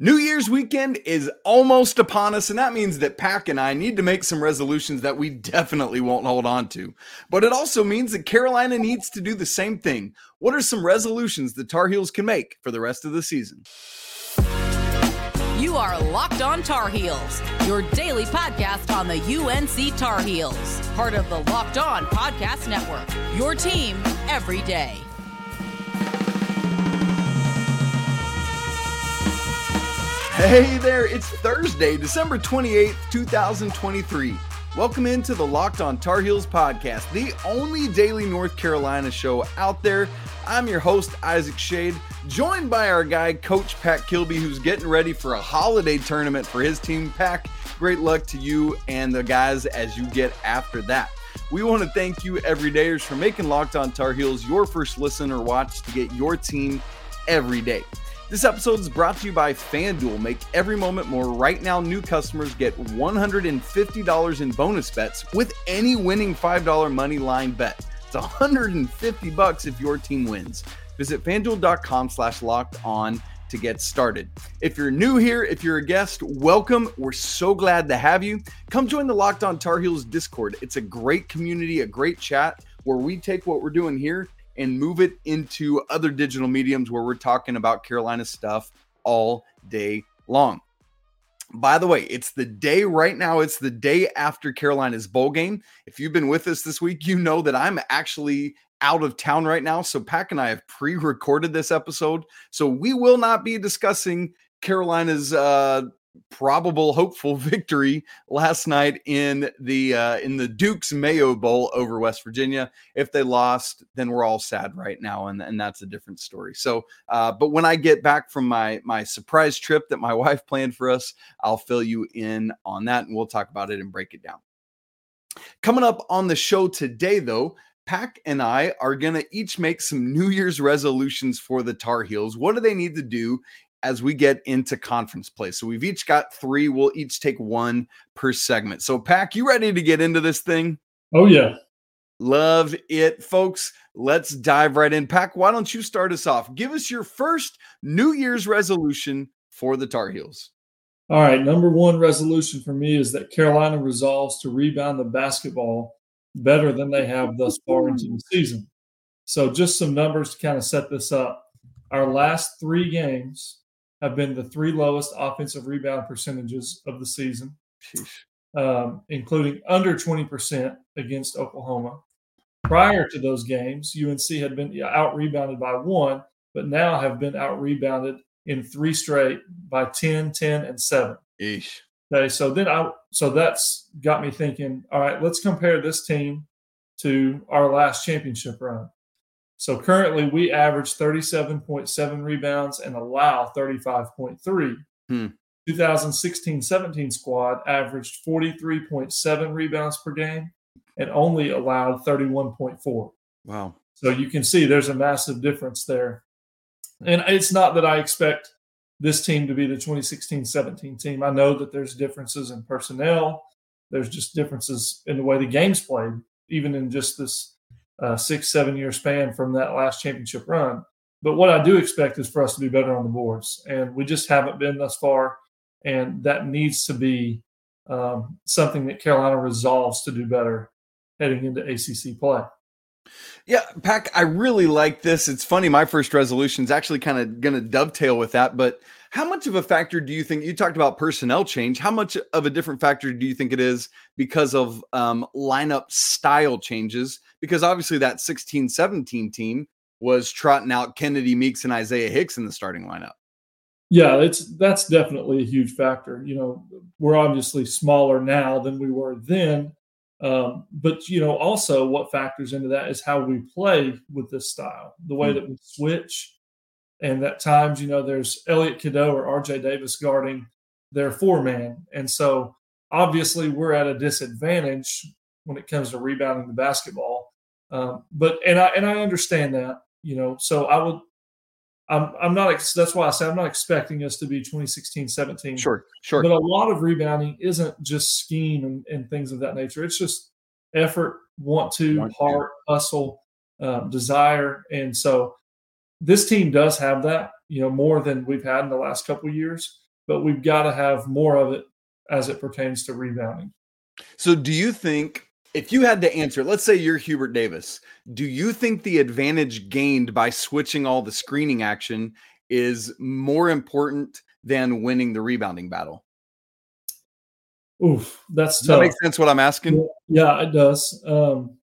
New Year's weekend is almost upon us, and that means that Pack and I need to make some resolutions that we definitely won't hold on to. But it also means that Carolina needs to do the same thing. What are some resolutions the Tar Heels can make for the rest of the season? You are Locked On Tar Heels, your daily podcast on the UNC Tar Heels, part of the Locked On Podcast Network, your team every day. Hey there, it's Thursday, December 28th, 2023. Welcome into the Locked on Tar Heels podcast, the only daily North Carolina show out there. I'm your host, Isaac Schade, joined by our guy, Coach Pat Kilby, who's getting ready for a holiday tournament for his team. Pack, great luck to you and the guys as you get after that. We want to thank you, everydayers, for making Locked on Tar Heels your first listen or watch to get your team every day. This episode is brought to you by FanDuel. Make every moment more. Right now, new customers get $150 in bonus bets with any winning $5 money line bet. It's 150 bucks if your team wins. Visit fanduel.com slash locked on to get started. If you're new here, if you're a guest, welcome. We're so glad to have you. Come join the Locked On Tar Heels Discord. It's a great community, a great chat where we take what we're doing here and move it into other digital mediums where we're talking about Carolina stuff all day long. By the way, it's the day right now, it's the day after Carolina's bowl game. If you've been with us this week, you know that I'm actually out of town right now. So, Pack and I have pre recorded this episode. So, we will not be discussing Carolina's uh, probable hopeful victory last night in the uh, in the Duke's Mayo Bowl over West Virginia. If they lost, then we're all sad right now, and and that's a different story. So, uh, but when I get back from my my surprise trip that my wife planned for us, I'll fill you in on that, and we'll talk about it and break it down. Coming up on the show today, though. Pack and I are going to each make some New Year's resolutions for the Tar Heels. What do they need to do as we get into conference play. So we've each got three. We'll each take one per segment. So, Pack, you ready to get into this thing? Oh, yeah. Love it, folks. Let's dive right in. Pack, why don't you start us off? Give us your first New Year's resolution for the Tar Heels. All right. Number one resolution for me is that Carolina resolves to rebound the basketball better than they have thus far into the season. So, just some numbers to kind of set this up. Our last three games, have been the three lowest offensive rebound percentages of the season, um, including under 20% against Oklahoma. Prior to those games, UNC had been out rebounded by one, but now have been out rebounded in three straight by 10, 10, and 7. Eesh. Okay, so then I so that's got me thinking, all right, let's compare this team to our last championship run. So currently we average 37.7 rebounds and allow 35.3. Hmm. 2016-17 squad averaged 43.7 rebounds per game and only allowed 31.4. Wow. So you can see there's a massive difference there. And it's not that I expect this team to be the 2016-17 team. I know that there's differences in personnel. There's just differences in the way the game's played, even in just this uh, six, seven year span from that last championship run. But what I do expect is for us to be better on the boards, and we just haven't been thus far. And that needs to be um, something that Carolina resolves to do better heading into ACC play. Yeah, Pack, I really like this. It's funny. My first resolution is actually kind of going to dovetail with that. But how much of a factor do you think you talked about personnel change? How much of a different factor do you think it is because of um, lineup style changes? Because obviously, that 16 17 team was trotting out Kennedy Meeks and Isaiah Hicks in the starting lineup. Yeah, it's that's definitely a huge factor. You know, we're obviously smaller now than we were then, um, but you know, also what factors into that is how we play with this style, the way mm-hmm. that we switch, and at times, you know, there's Elliot Cadeau or RJ Davis guarding their four man, and so obviously we're at a disadvantage when it comes to rebounding the basketball. Um, but and I and I understand that, you know, so I would I'm I'm not that's why I say I'm not expecting us to be 2016 17. Sure, sure. But a lot of rebounding isn't just scheme and, and things of that nature. It's just effort, want to, want heart, to. hustle, um, desire, and so this team does have that. You know, more than we've had in the last couple years. but we've got to have more of it as it pertains to rebounding. So, do you think if you had to answer, let's say you're Hubert Davis, do you think the advantage gained by switching all the screening action is more important than winning the rebounding battle? Oof, that's does that make sense what I'm asking? Yeah, it does. Um,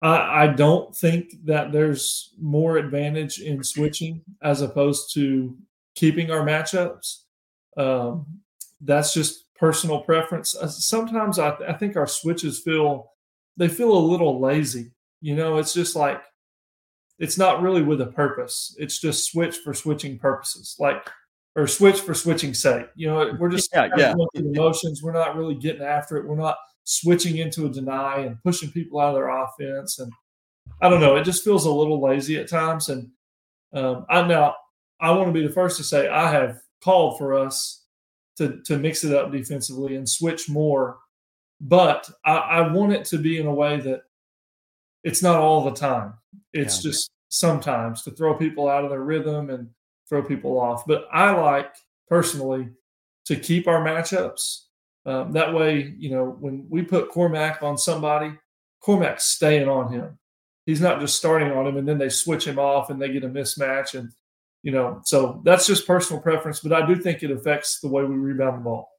I, I don't think that there's more advantage in switching as opposed to keeping our matchups. Um, that's just personal preference. Uh, sometimes I, I think our switches feel they feel a little lazy. You know, it's just like it's not really with a purpose. It's just switch for switching purposes, like or switch for switching sake. You know, we're just yeah, yeah. the. We're not really getting after it. We're not switching into a deny and pushing people out of their offense. And I don't know, it just feels a little lazy at times. And um, I now I want to be the first to say I have called for us to to mix it up defensively and switch more, but I, I want it to be in a way that it's not all the time. It's yeah. just sometimes to throw people out of their rhythm and throw people off. But I like personally to keep our matchups um, that way, you know, when we put Cormac on somebody, Cormac's staying on him. He's not just starting on him and then they switch him off and they get a mismatch. And, you know, so that's just personal preference, but I do think it affects the way we rebound the ball.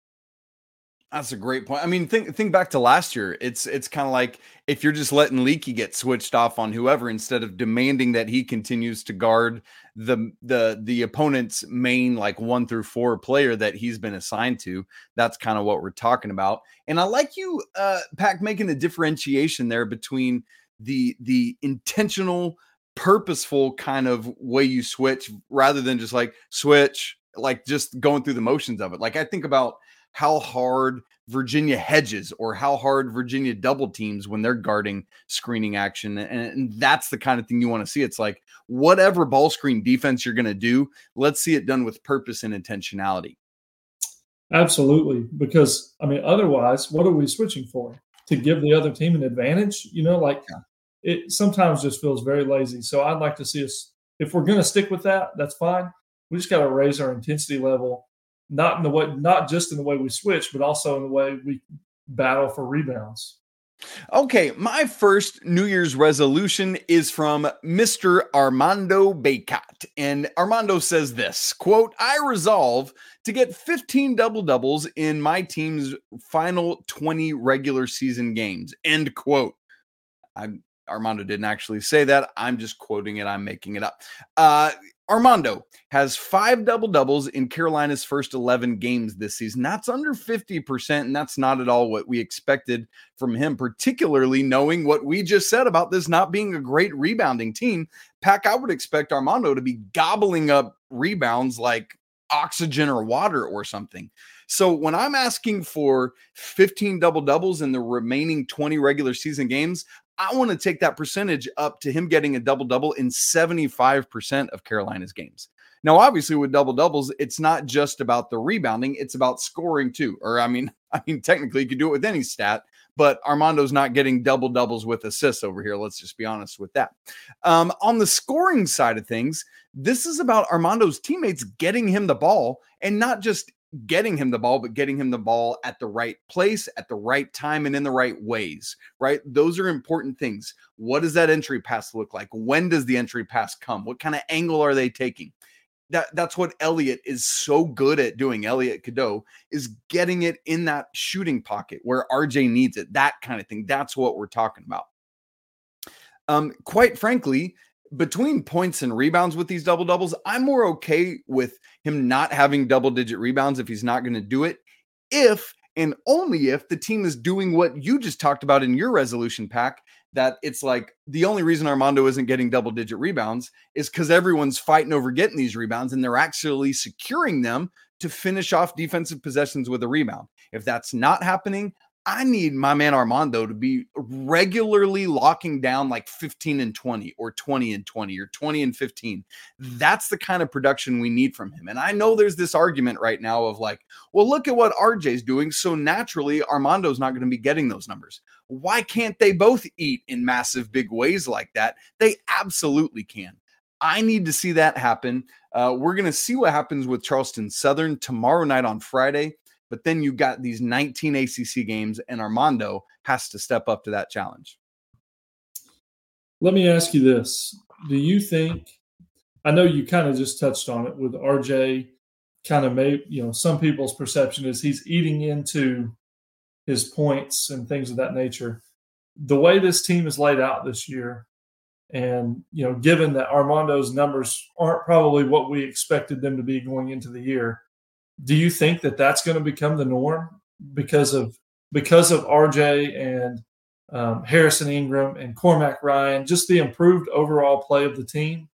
That's a great point. I mean, think think back to last year. It's it's kind of like if you're just letting Leaky get switched off on whoever instead of demanding that he continues to guard the the the opponent's main like one through four player that he's been assigned to. That's kind of what we're talking about. And I like you, uh, Pack, making the differentiation there between the the intentional, purposeful kind of way you switch rather than just like switch, like just going through the motions of it. Like I think about how hard Virginia hedges or how hard Virginia double teams when they're guarding screening action. And, and that's the kind of thing you want to see. It's like whatever ball screen defense you're going to do, let's see it done with purpose and intentionality. Absolutely. Because, I mean, otherwise, what are we switching for? To give the other team an advantage? You know, like yeah. It sometimes just feels very lazy. So I'd like to see us, if we're going to stick with that, that's fine. We just got to raise our intensity level not in the way, not just in the way we switch, but also in the way we battle for rebounds. Okay, my first New Year's resolution is from Mr. Armando Bacot. And Armando says this quote, I resolve to get 15 double doubles in my team's final 20 regular season games. End quote. I Armando didn't actually say that. I'm just quoting it. I'm making it up. Uh, Armando has five double doubles in Carolina's first 11 games this season. That's under 50%, and that's not at all what we expected from him, particularly knowing what we just said about this not being a great rebounding team. Pack, I would expect Armando to be gobbling up rebounds like oxygen or water or something. So when I'm asking for 15 double doubles in the remaining 20 regular season games, I want to take that percentage up to him getting a double double in 75% of Carolina's games. Now, obviously, with double doubles, it's not just about the rebounding; it's about scoring too. Or, I mean, I mean, technically, you could do it with any stat, but Armando's not getting double doubles with assists over here. Let's just be honest with that. Um, on the scoring side of things, this is about Armando's teammates getting him the ball and not just getting him the ball, but getting him the ball at the right place, at the right time, and in the right ways, right? Those are important things. What does that entry pass look like? When does the entry pass come? What kind of angle are they taking? That, that's what Elliot is so good at doing. Elliot Cadeau is getting it in that shooting pocket where RJ needs it, that kind of thing. That's what we're talking about. Um, quite frankly, between points and rebounds with these double doubles, I'm more okay with him not having double digit rebounds if he's not going to do it. If and only if the team is doing what you just talked about in your resolution pack, that it's like the only reason Armando isn't getting double digit rebounds is because everyone's fighting over getting these rebounds and they're actually securing them to finish off defensive possessions with a rebound. If that's not happening, I need my man Armando to be regularly locking down like 15 and 20 or 20 and 20 or 20 and 15. That's the kind of production we need from him. And I know there's this argument right now of like, well, look at what RJ's doing. So naturally, Armando's not going to be getting those numbers. Why can't they both eat in massive big ways like that? They absolutely can. I need to see that happen. Uh, we're going to see what happens with Charleston Southern tomorrow night on Friday. But then you got these 19 ACC games, and Armando has to step up to that challenge. Let me ask you this Do you think? I know you kind of just touched on it with RJ, kind of made, you know, some people's perception is he's eating into his points and things of that nature. The way this team is laid out this year, and you know, given that Armando's numbers aren't probably what we expected them to be going into the year, do you think that that's going to become the norm because of because of RJ and um, Harrison Ingram and Cormac Ryan, just the improved overall play of the team?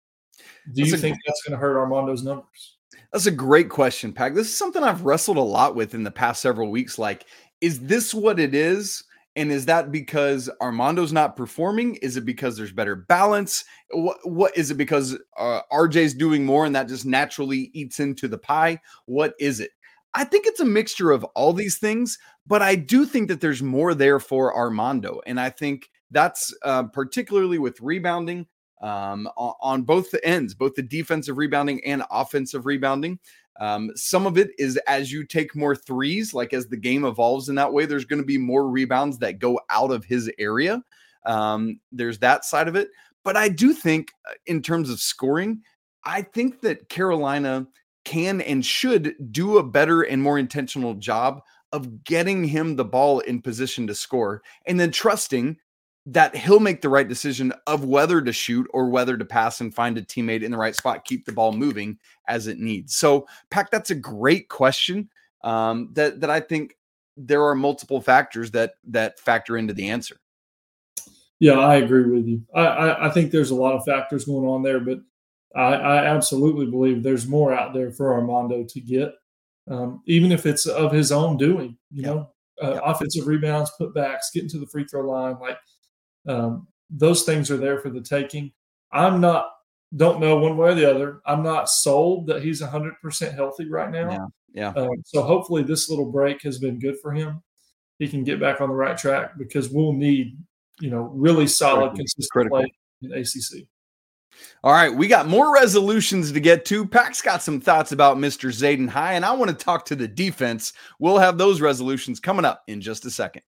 Do that's you think that's going to hurt Armando's numbers? That's a great question, Pack. This is something I've wrestled a lot with in the past several weeks. Like, is this what it is? And is that because Armando's not performing? Is it because there's better balance? What, what is it because uh, RJ's doing more and that just naturally eats into the pie? What is it? I think it's a mixture of all these things, but I do think that there's more there for Armando. And I think that's uh, particularly with rebounding um, on, on both the ends, both the defensive rebounding and offensive rebounding. Um, some of it is as you take more threes, like as the game evolves in that way, there's going to be more rebounds that go out of his area. Um, there's that side of it. But I do think, uh, in terms of scoring, I think that Carolina can and should do a better and more intentional job of getting him the ball in position to score and then trusting that he'll make the right decision of whether to shoot or whether to pass and find a teammate in the right spot, keep the ball moving as it needs. So, Pack, that's a great question. Um, that that I think there are multiple factors that that factor into the answer. Yeah, I agree with you. I, I, I think there's a lot of factors going on there, but I, I absolutely believe there's more out there for Armando to get, um, even if it's of his own doing. You yeah. know, uh, yeah. offensive rebounds, putbacks, getting to the free throw line, like um, those things are there for the taking. I'm not, don't know one way or the other. I'm not sold that he's 100% healthy right now. Yeah. yeah. Um, so hopefully this little break has been good for him. He can get back on the right track because we'll need, you know, really solid, consistent Critical. play in ACC. All right, we got more resolutions to get to. Pack's got some thoughts about Mr. Zayden High, and I want to talk to the defense. We'll have those resolutions coming up in just a second.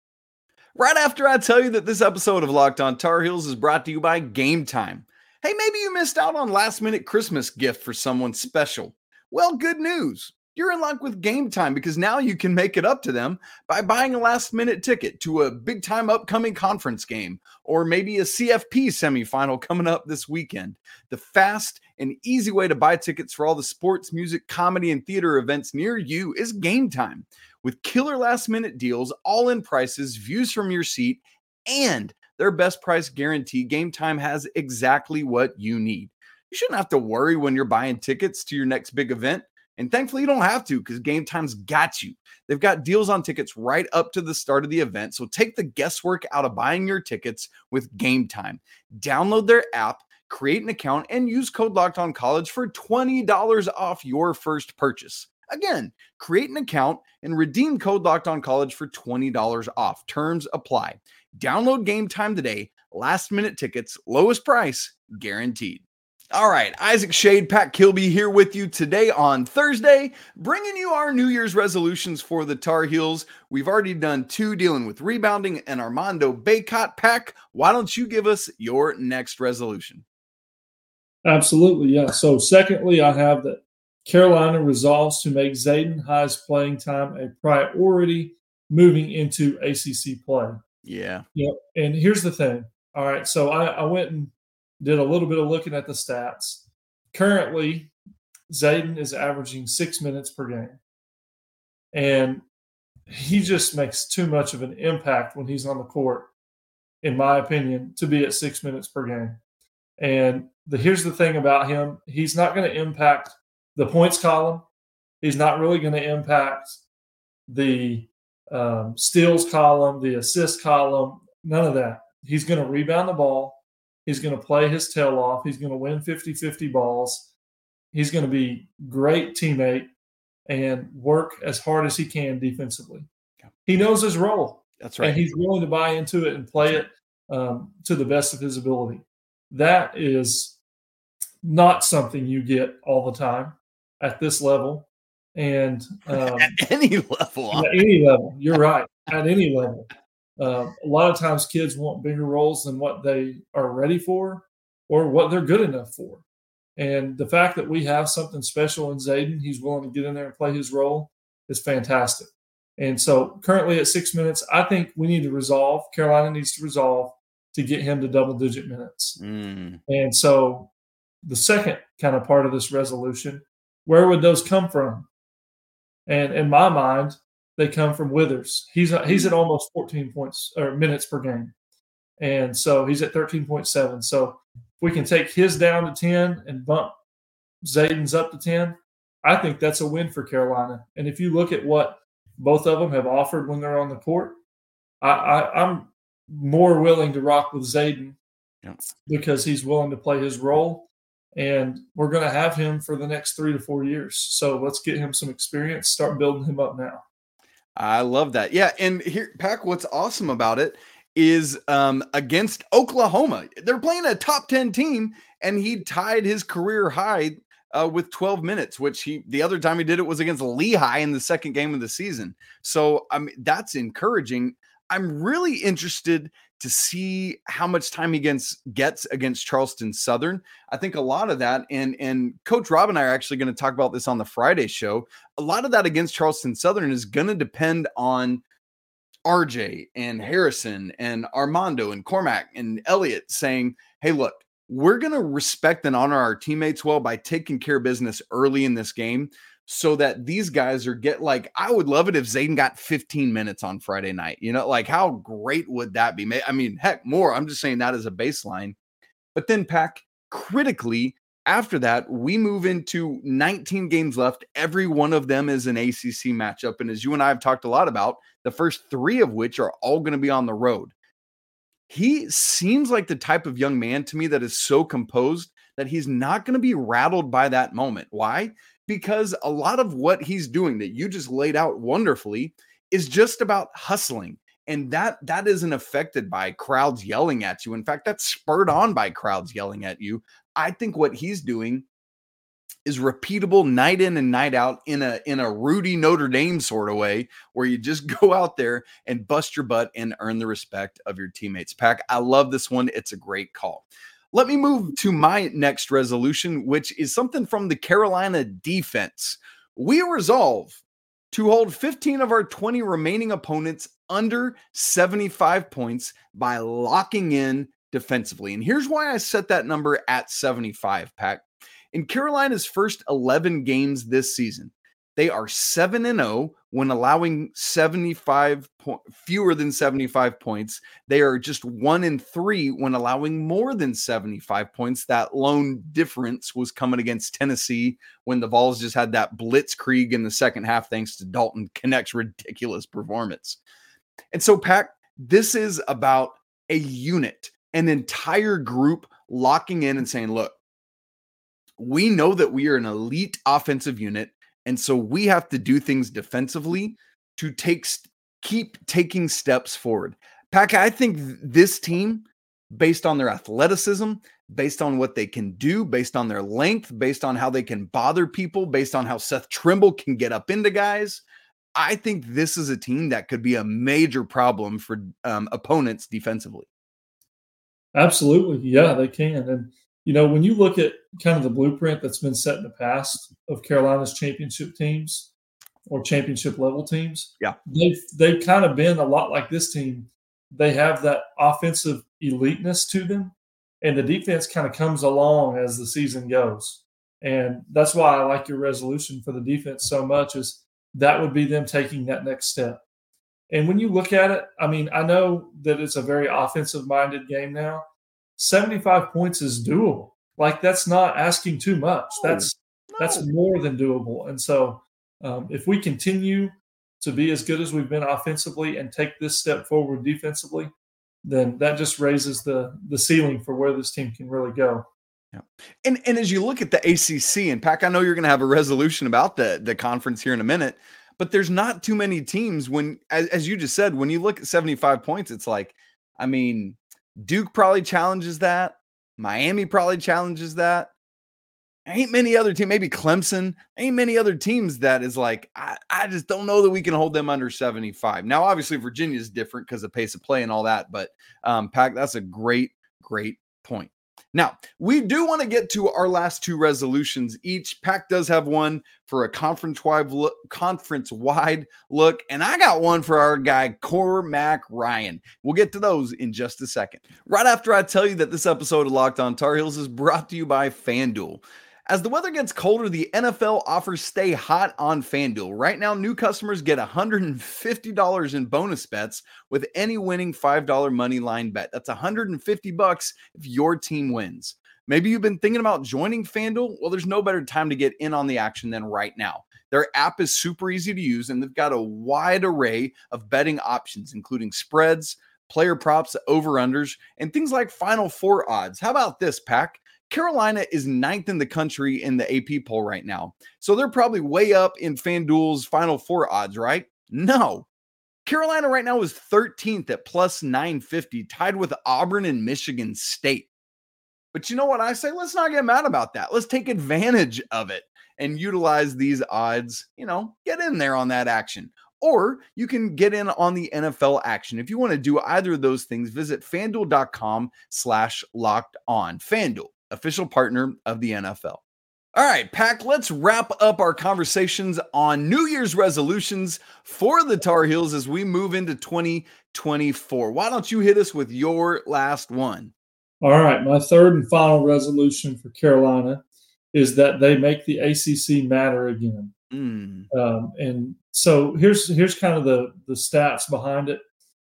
Right after I tell you that this episode of Locked On Tar Heels is brought to you by Gametime. Hey, maybe you missed out on last minute Christmas gift for someone special. Well, good news. You're in luck with Gametime because now you can make it up to them by buying a last minute ticket to a big time upcoming conference game or maybe a CFP semifinal coming up this weekend. The fast and easy way to buy tickets for all the sports, music, comedy, and theater events near you is Gametime with killer last minute deals, all in prices, views from your seat, and their best price guarantee. Gametime has exactly what you need. You shouldn't have to worry when you're buying tickets to your next big event. And thankfully, you don't have to because Gametime's got you. They've got deals on tickets right up to the start of the event. So take the guesswork out of buying your tickets with Gametime. Download their app, create an account, and use code Locked On College for $20 off your first purchase. Again, create an account and redeem code Locked On College for $20 off. Terms apply. Download Gametime today. Last minute tickets, lowest price guaranteed. All right, Isaac Schade, Pat Kilby here with you today on Thursday, bringing you our New Year's resolutions for the Tar Heels. We've already done two dealing with rebounding and Armando Bacot. Pack, why don't you give us your next resolution? Absolutely, yeah. So, secondly, I have that Carolina resolves to make Zayden High's playing time a priority moving into ACC play. Yeah. Yeah. And here's the thing. All right. So I, I went and did a little bit of looking at the stats. Currently, Zayden is averaging six minutes per game. And he just makes too much of an impact when he's on the court, in my opinion, to be at six minutes per game. And the, here's the thing about him he's not going to impact the points column. He's not really going to impact the um, steals column, the assist column, none of that. He's going to rebound the ball. He's going to play his tail off. He's going to win 50 50 balls. He's going to be great teammate and work as hard as he can defensively. He knows his role. That's right. And he's willing to buy into it and play it um, to the best of his ability. That is not something you get all the time at this level. And um, at any level, at any level, you're right. At any level, uh, a lot of times kids want bigger roles than what they are ready for or what they're good enough for. And the fact that we have something special in Zayden, he's willing to get in there and play his role, is fantastic. And so currently at six minutes, I think we need to resolve, Carolina needs to resolve to get him to double digit minutes. Mm. And so the second kind of part of this resolution, where would those come from? And in my mind, they come from Withers. He's he's at almost 14 points or minutes per game. And so he's at 13.7. So if we can take his down to 10 and bump Zayden's up to 10, I think that's a win for Carolina. And if you look at what both of them have offered when they're on the court, I, I, am more willing to rock with Zayden because he's willing to play his role. And we're going to have him for the next three to four years. So let's get him some experience, start building him up now. I love that. Yeah. And here, Pack, what's awesome about it is um, against Oklahoma. They're playing a top 10 team, and he tied his career high uh, with 12 minutes, which he the other time he did it was against Lehigh in the second game of the season. So I mean that's encouraging. I'm really interested to see how much time he gets gets against Charleston Southern. I think a lot of that, and and Coach Rob and I are actually going to talk about this on the Friday show. A lot of that against Charleston Southern is going to depend on RJ and Harrison and Armando and Cormac and Elliot saying, "Hey, look, we're going to respect and honor our teammates well by taking care of business early in this game so that these guys are get like I would love it if Zayden got 15 minutes on Friday night. You know, like how great would that be? I mean, heck, more. I'm just saying that as a baseline. But then pack critically after that, we move into 19 games left. Every one of them is an ACC matchup. And as you and I have talked a lot about, the first three of which are all going to be on the road. He seems like the type of young man to me that is so composed that he's not going to be rattled by that moment. Why? Because a lot of what he's doing that you just laid out wonderfully is just about hustling and that that isn't affected by crowds yelling at you in fact that's spurred on by crowds yelling at you i think what he's doing is repeatable night in and night out in a in a Rudy Notre Dame sort of way where you just go out there and bust your butt and earn the respect of your teammates. Pack, I love this one. It's a great call. Let me move to my next resolution, which is something from the Carolina defense. We resolve to hold 15 of our 20 remaining opponents under 75 points by locking in defensively. And here's why I set that number at 75, Pack. In Carolina's first 11 games this season, they are 7 and 0 when allowing 75 po- fewer than 75 points. They are just 1 and 3 when allowing more than 75 points. That lone difference was coming against Tennessee when the Vols just had that blitzkrieg in the second half thanks to Dalton Knecht's ridiculous performance. And so Pack, this is about a unit, an entire group locking in and saying, "Look, we know that we are an elite offensive unit and so we have to do things defensively to take keep taking steps forward. Pack, I think this team, based on their athleticism, based on what they can do, based on their length, based on how they can bother people, based on how Seth Trimble can get up into guys, I think this is a team that could be a major problem for um, opponents defensively. Absolutely. Yeah, they can. And you know, when you look at kind of the blueprint that's been set in the past of Carolina's championship teams or championship level teams, yeah, they've they've kind of been a lot like this team. They have that offensive eliteness to them, and the defense kind of comes along as the season goes. And that's why I like your resolution for the defense so much is that would be them taking that next step. And when you look at it, I mean, I know that it's a very offensive minded game now, 75 points is doable. Like that's not asking too much. That's no. that's more than doable. And so um, if we continue to be as good as we've been offensively and take this step forward defensively, then that just raises the the ceiling for where this team can really go. Yeah. And and as you look at the ACC and Pack, I know you're going to have a resolution about the the conference here in a minute, but there's not too many teams when as, as you just said, when you look at 75 points, it's like, I mean, Duke probably challenges that. Miami probably challenges that. ain't many other teams, maybe Clemson, ain't many other teams that is like, I, I just don't know that we can hold them under 75. Now, obviously, Virginia is different because of pace of play and all that, but um, Pack, that's a great, great point. Now, we do want to get to our last two resolutions. Each pack does have one for a conference wide look, conference wide look, and I got one for our guy Cormac Ryan. We'll get to those in just a second. Right after I tell you that this episode of Locked On Tar Heels is brought to you by FanDuel. As the weather gets colder, the NFL offers stay hot on FanDuel. Right now, new customers get $150 in bonus bets with any winning $5 money line bet. That's 150 bucks if your team wins. Maybe you've been thinking about joining FanDuel. Well, there's no better time to get in on the action than right now. Their app is super easy to use, and they've got a wide array of betting options, including spreads, player props, over unders, and things like Final Four odds. How about this, Pack? Carolina is ninth in the country in the AP poll right now. So they're probably way up in FanDuel's Final Four odds, right? No. Carolina right now is 13th at plus 950, tied with Auburn and Michigan State. But you know what I say? Let's not get mad about that. Let's take advantage of it and utilize these odds. You know, get in there on that action. Or you can get in on the NFL action. If you want to do either of those things, visit fanduel.com slash locked on. Fanduel official partner of the NFL. All right, Pack, let's wrap up our conversations on New Year's resolutions for the Tar Heels as we move into 2024. Why don't you hit us with your last one? All right, my third and final resolution for Carolina is that they make the ACC matter again. Mm. Um, and so here's here's kind of the the stats behind it.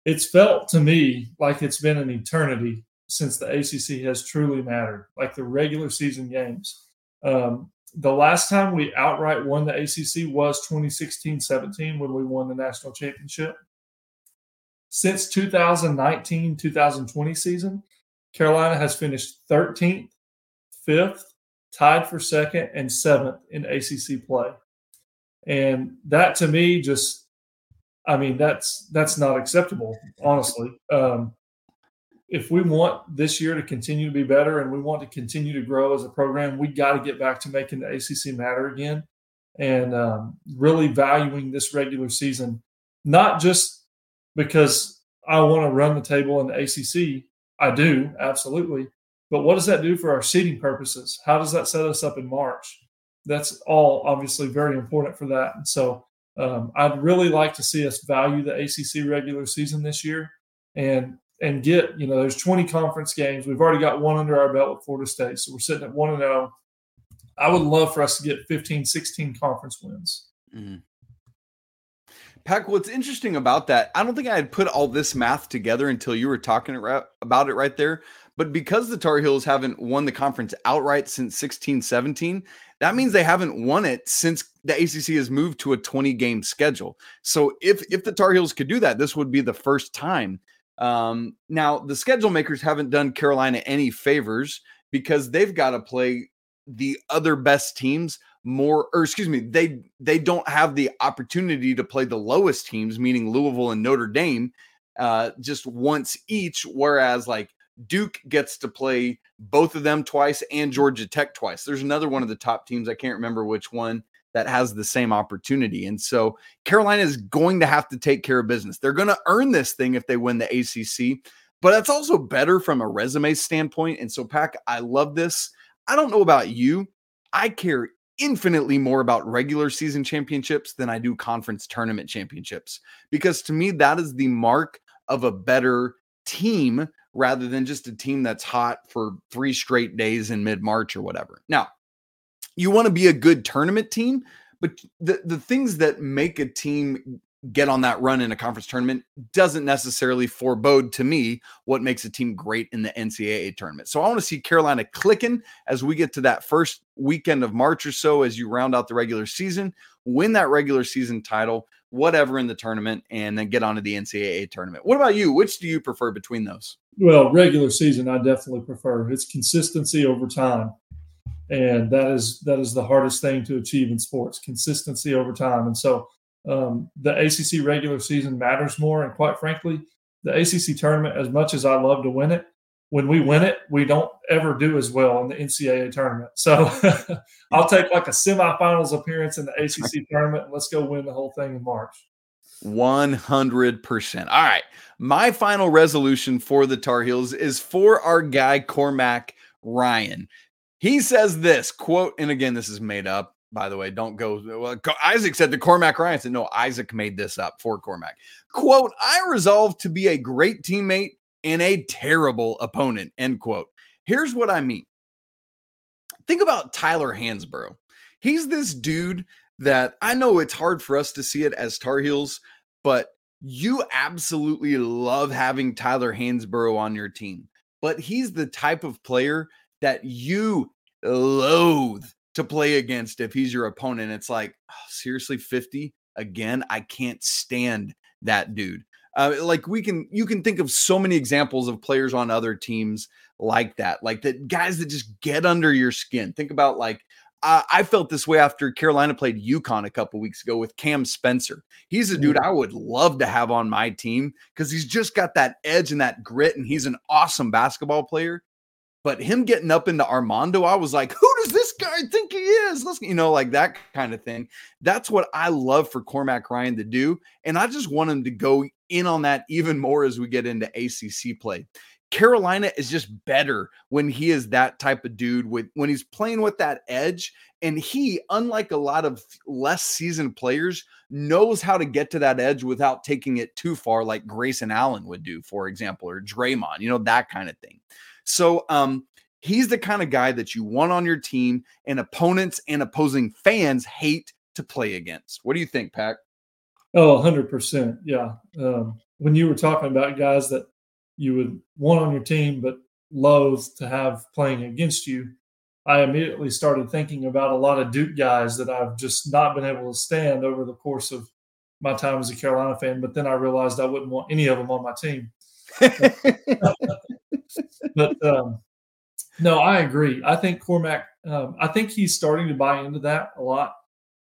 It's felt to me like it's been an eternity since the ACC has truly mattered, like the regular season games. Um, the last time we outright won the ACC was 2016 17 when we won the national championship. Since 2019 2020 season, Carolina has finished 13th, 5th, tied for second, and 7th in ACC play. And that to me just I mean that's that's not acceptable honestly. Um, if we want this year to continue to be better and we want to continue to grow as a program, we got to get back to making the ACC matter again and um, really valuing this regular season, not just because I want to run the table in the ACC. I do, absolutely. But what does that do for our seeding purposes? How does that set us up in March? That's all obviously very important for that. And so um, I'd really like to see us value the ACC regular season this year and and get, you know, there's 20 conference games. We've already got one under our belt with Florida State. So we're sitting at 1 and 0. I would love for us to get 15, 16 conference wins. Mm-hmm. Pack, what's interesting about that, I don't think I had put all this math together until you were talking about it right there. But because the Tar Heels haven't won the conference outright since 16 17, that means they haven't won it since the ACC has moved to a 20 game schedule. So if if the Tar Heels could do that, this would be the first time um, now, the schedule makers haven't done Carolina any favors because they've got to play the other best teams more or excuse me they they don't have the opportunity to play the lowest teams meaning louisville and notre dame uh just once each whereas like duke gets to play both of them twice and georgia tech twice. There's another one of the top teams i can't remember which one that has the same opportunity. And so Carolina is going to have to take care of business. They're going to earn this thing if they win the ACC, but that's also better from a resume standpoint. And so, Pack, I love this. I don't know about you. I care infinitely more about regular season championships than I do conference tournament championships because to me, that is the mark of a better team rather than just a team that's hot for three straight days in mid March or whatever. Now, you want to be a good tournament team, but the the things that make a team get on that run in a conference tournament doesn't necessarily forebode to me what makes a team great in the NCAA tournament. So I want to see Carolina clicking as we get to that first weekend of March or so as you round out the regular season, win that regular season title, whatever in the tournament, and then get onto the NCAA tournament. What about you? Which do you prefer between those? Well, regular season, I definitely prefer. It's consistency over time and that is that is the hardest thing to achieve in sports consistency over time and so um, the acc regular season matters more and quite frankly the acc tournament as much as i love to win it when we win it, we don't ever do as well in the NCAA tournament. So I'll take like a semifinals appearance in the ACC tournament and let's go win the whole thing in March. 100%. All right. My final resolution for the Tar Heels is for our guy, Cormac Ryan. He says this quote, and again, this is made up, by the way. Don't go. Well, Isaac said to Cormac Ryan said, No, Isaac made this up for Cormac. Quote, I resolve to be a great teammate and a terrible opponent. End quote. Here's what I mean. Think about Tyler Hansbrough. He's this dude that I know it's hard for us to see it as Tar Heels, but you absolutely love having Tyler Hansbrough on your team. But he's the type of player that you loathe to play against if he's your opponent. It's like, oh, seriously, 50 again? I can't stand that dude. Uh, like we can, you can think of so many examples of players on other teams like that, like that guys that just get under your skin. Think about like uh, I felt this way after Carolina played UConn a couple weeks ago with Cam Spencer. He's a dude mm. I would love to have on my team because he's just got that edge and that grit, and he's an awesome basketball player. But him getting up into Armando, I was like, who does this guy think he is? Let's, you know, like that kind of thing. That's what I love for Cormac Ryan to do. And I just want him to go in on that even more as we get into ACC play. Carolina is just better when he is that type of dude with when he's playing with that edge and he unlike a lot of less seasoned players knows how to get to that edge without taking it too far like Grayson Allen would do for example or Draymond you know that kind of thing. So um he's the kind of guy that you want on your team and opponents and opposing fans hate to play against. What do you think, Pack? Oh, 100%. Yeah. Um, when you were talking about guys that you would want on your team but loathe to have playing against you, I immediately started thinking about a lot of Duke guys that I've just not been able to stand over the course of my time as a Carolina fan. But then I realized I wouldn't want any of them on my team. but um, no, I agree. I think Cormac. Um, I think he's starting to buy into that a lot,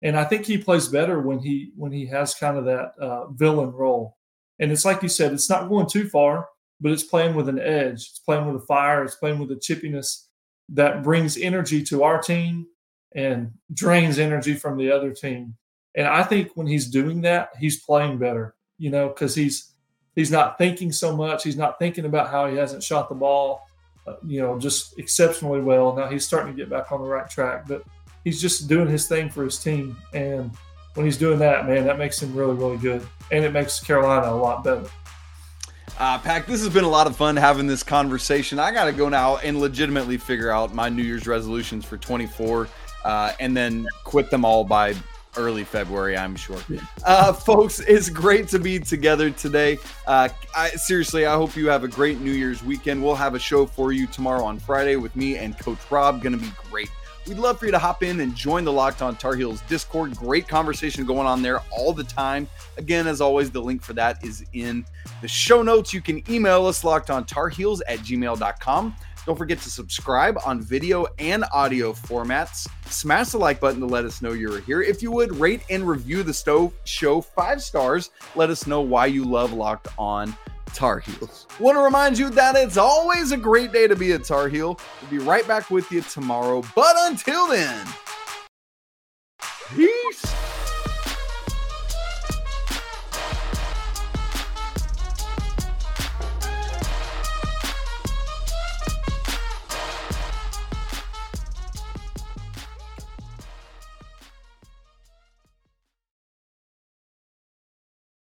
and I think he plays better when he when he has kind of that uh, villain role. And it's like you said, it's not going too far but it's playing with an edge. It's playing with a fire. It's playing with a chippiness that brings energy to our team and drains energy from the other team. And I think when he's doing that, he's playing better, you know, because he's he's not thinking so much. He's not thinking about how he hasn't shot the ball, uh, you know, just exceptionally well. Now he's starting to get back on the right track, but he's just doing his thing for his team. And when he's doing that, man, that makes him really, really good. And it makes Carolina a lot better. Uh, Pack, this has been a lot of fun having this conversation. I got to go now and legitimately figure out my New Year's resolutions for 24 uh, and then quit them all by early February, I'm sure. Uh, folks, it's great to be together today. Uh, I, seriously, I hope you have a great New Year's weekend. We'll have a show for you tomorrow on Friday with me and Coach Rob. Going to be great. We'd love for you to hop in and join the Locked On Tar Heels Discord. Great conversation going on there all the time. Again, as always, the link for that is in the show notes. You can email us locked on tarheels at gmail.com. Don't forget to subscribe on video and audio formats. Smash the like button to let us know you're here. If you would, rate and review the Stove Show five stars. Let us know why you love Locked On Tar Heels. Want to remind you that it's always a great day to be a Tar Heel. We'll be right back with you tomorrow. But until then, peace.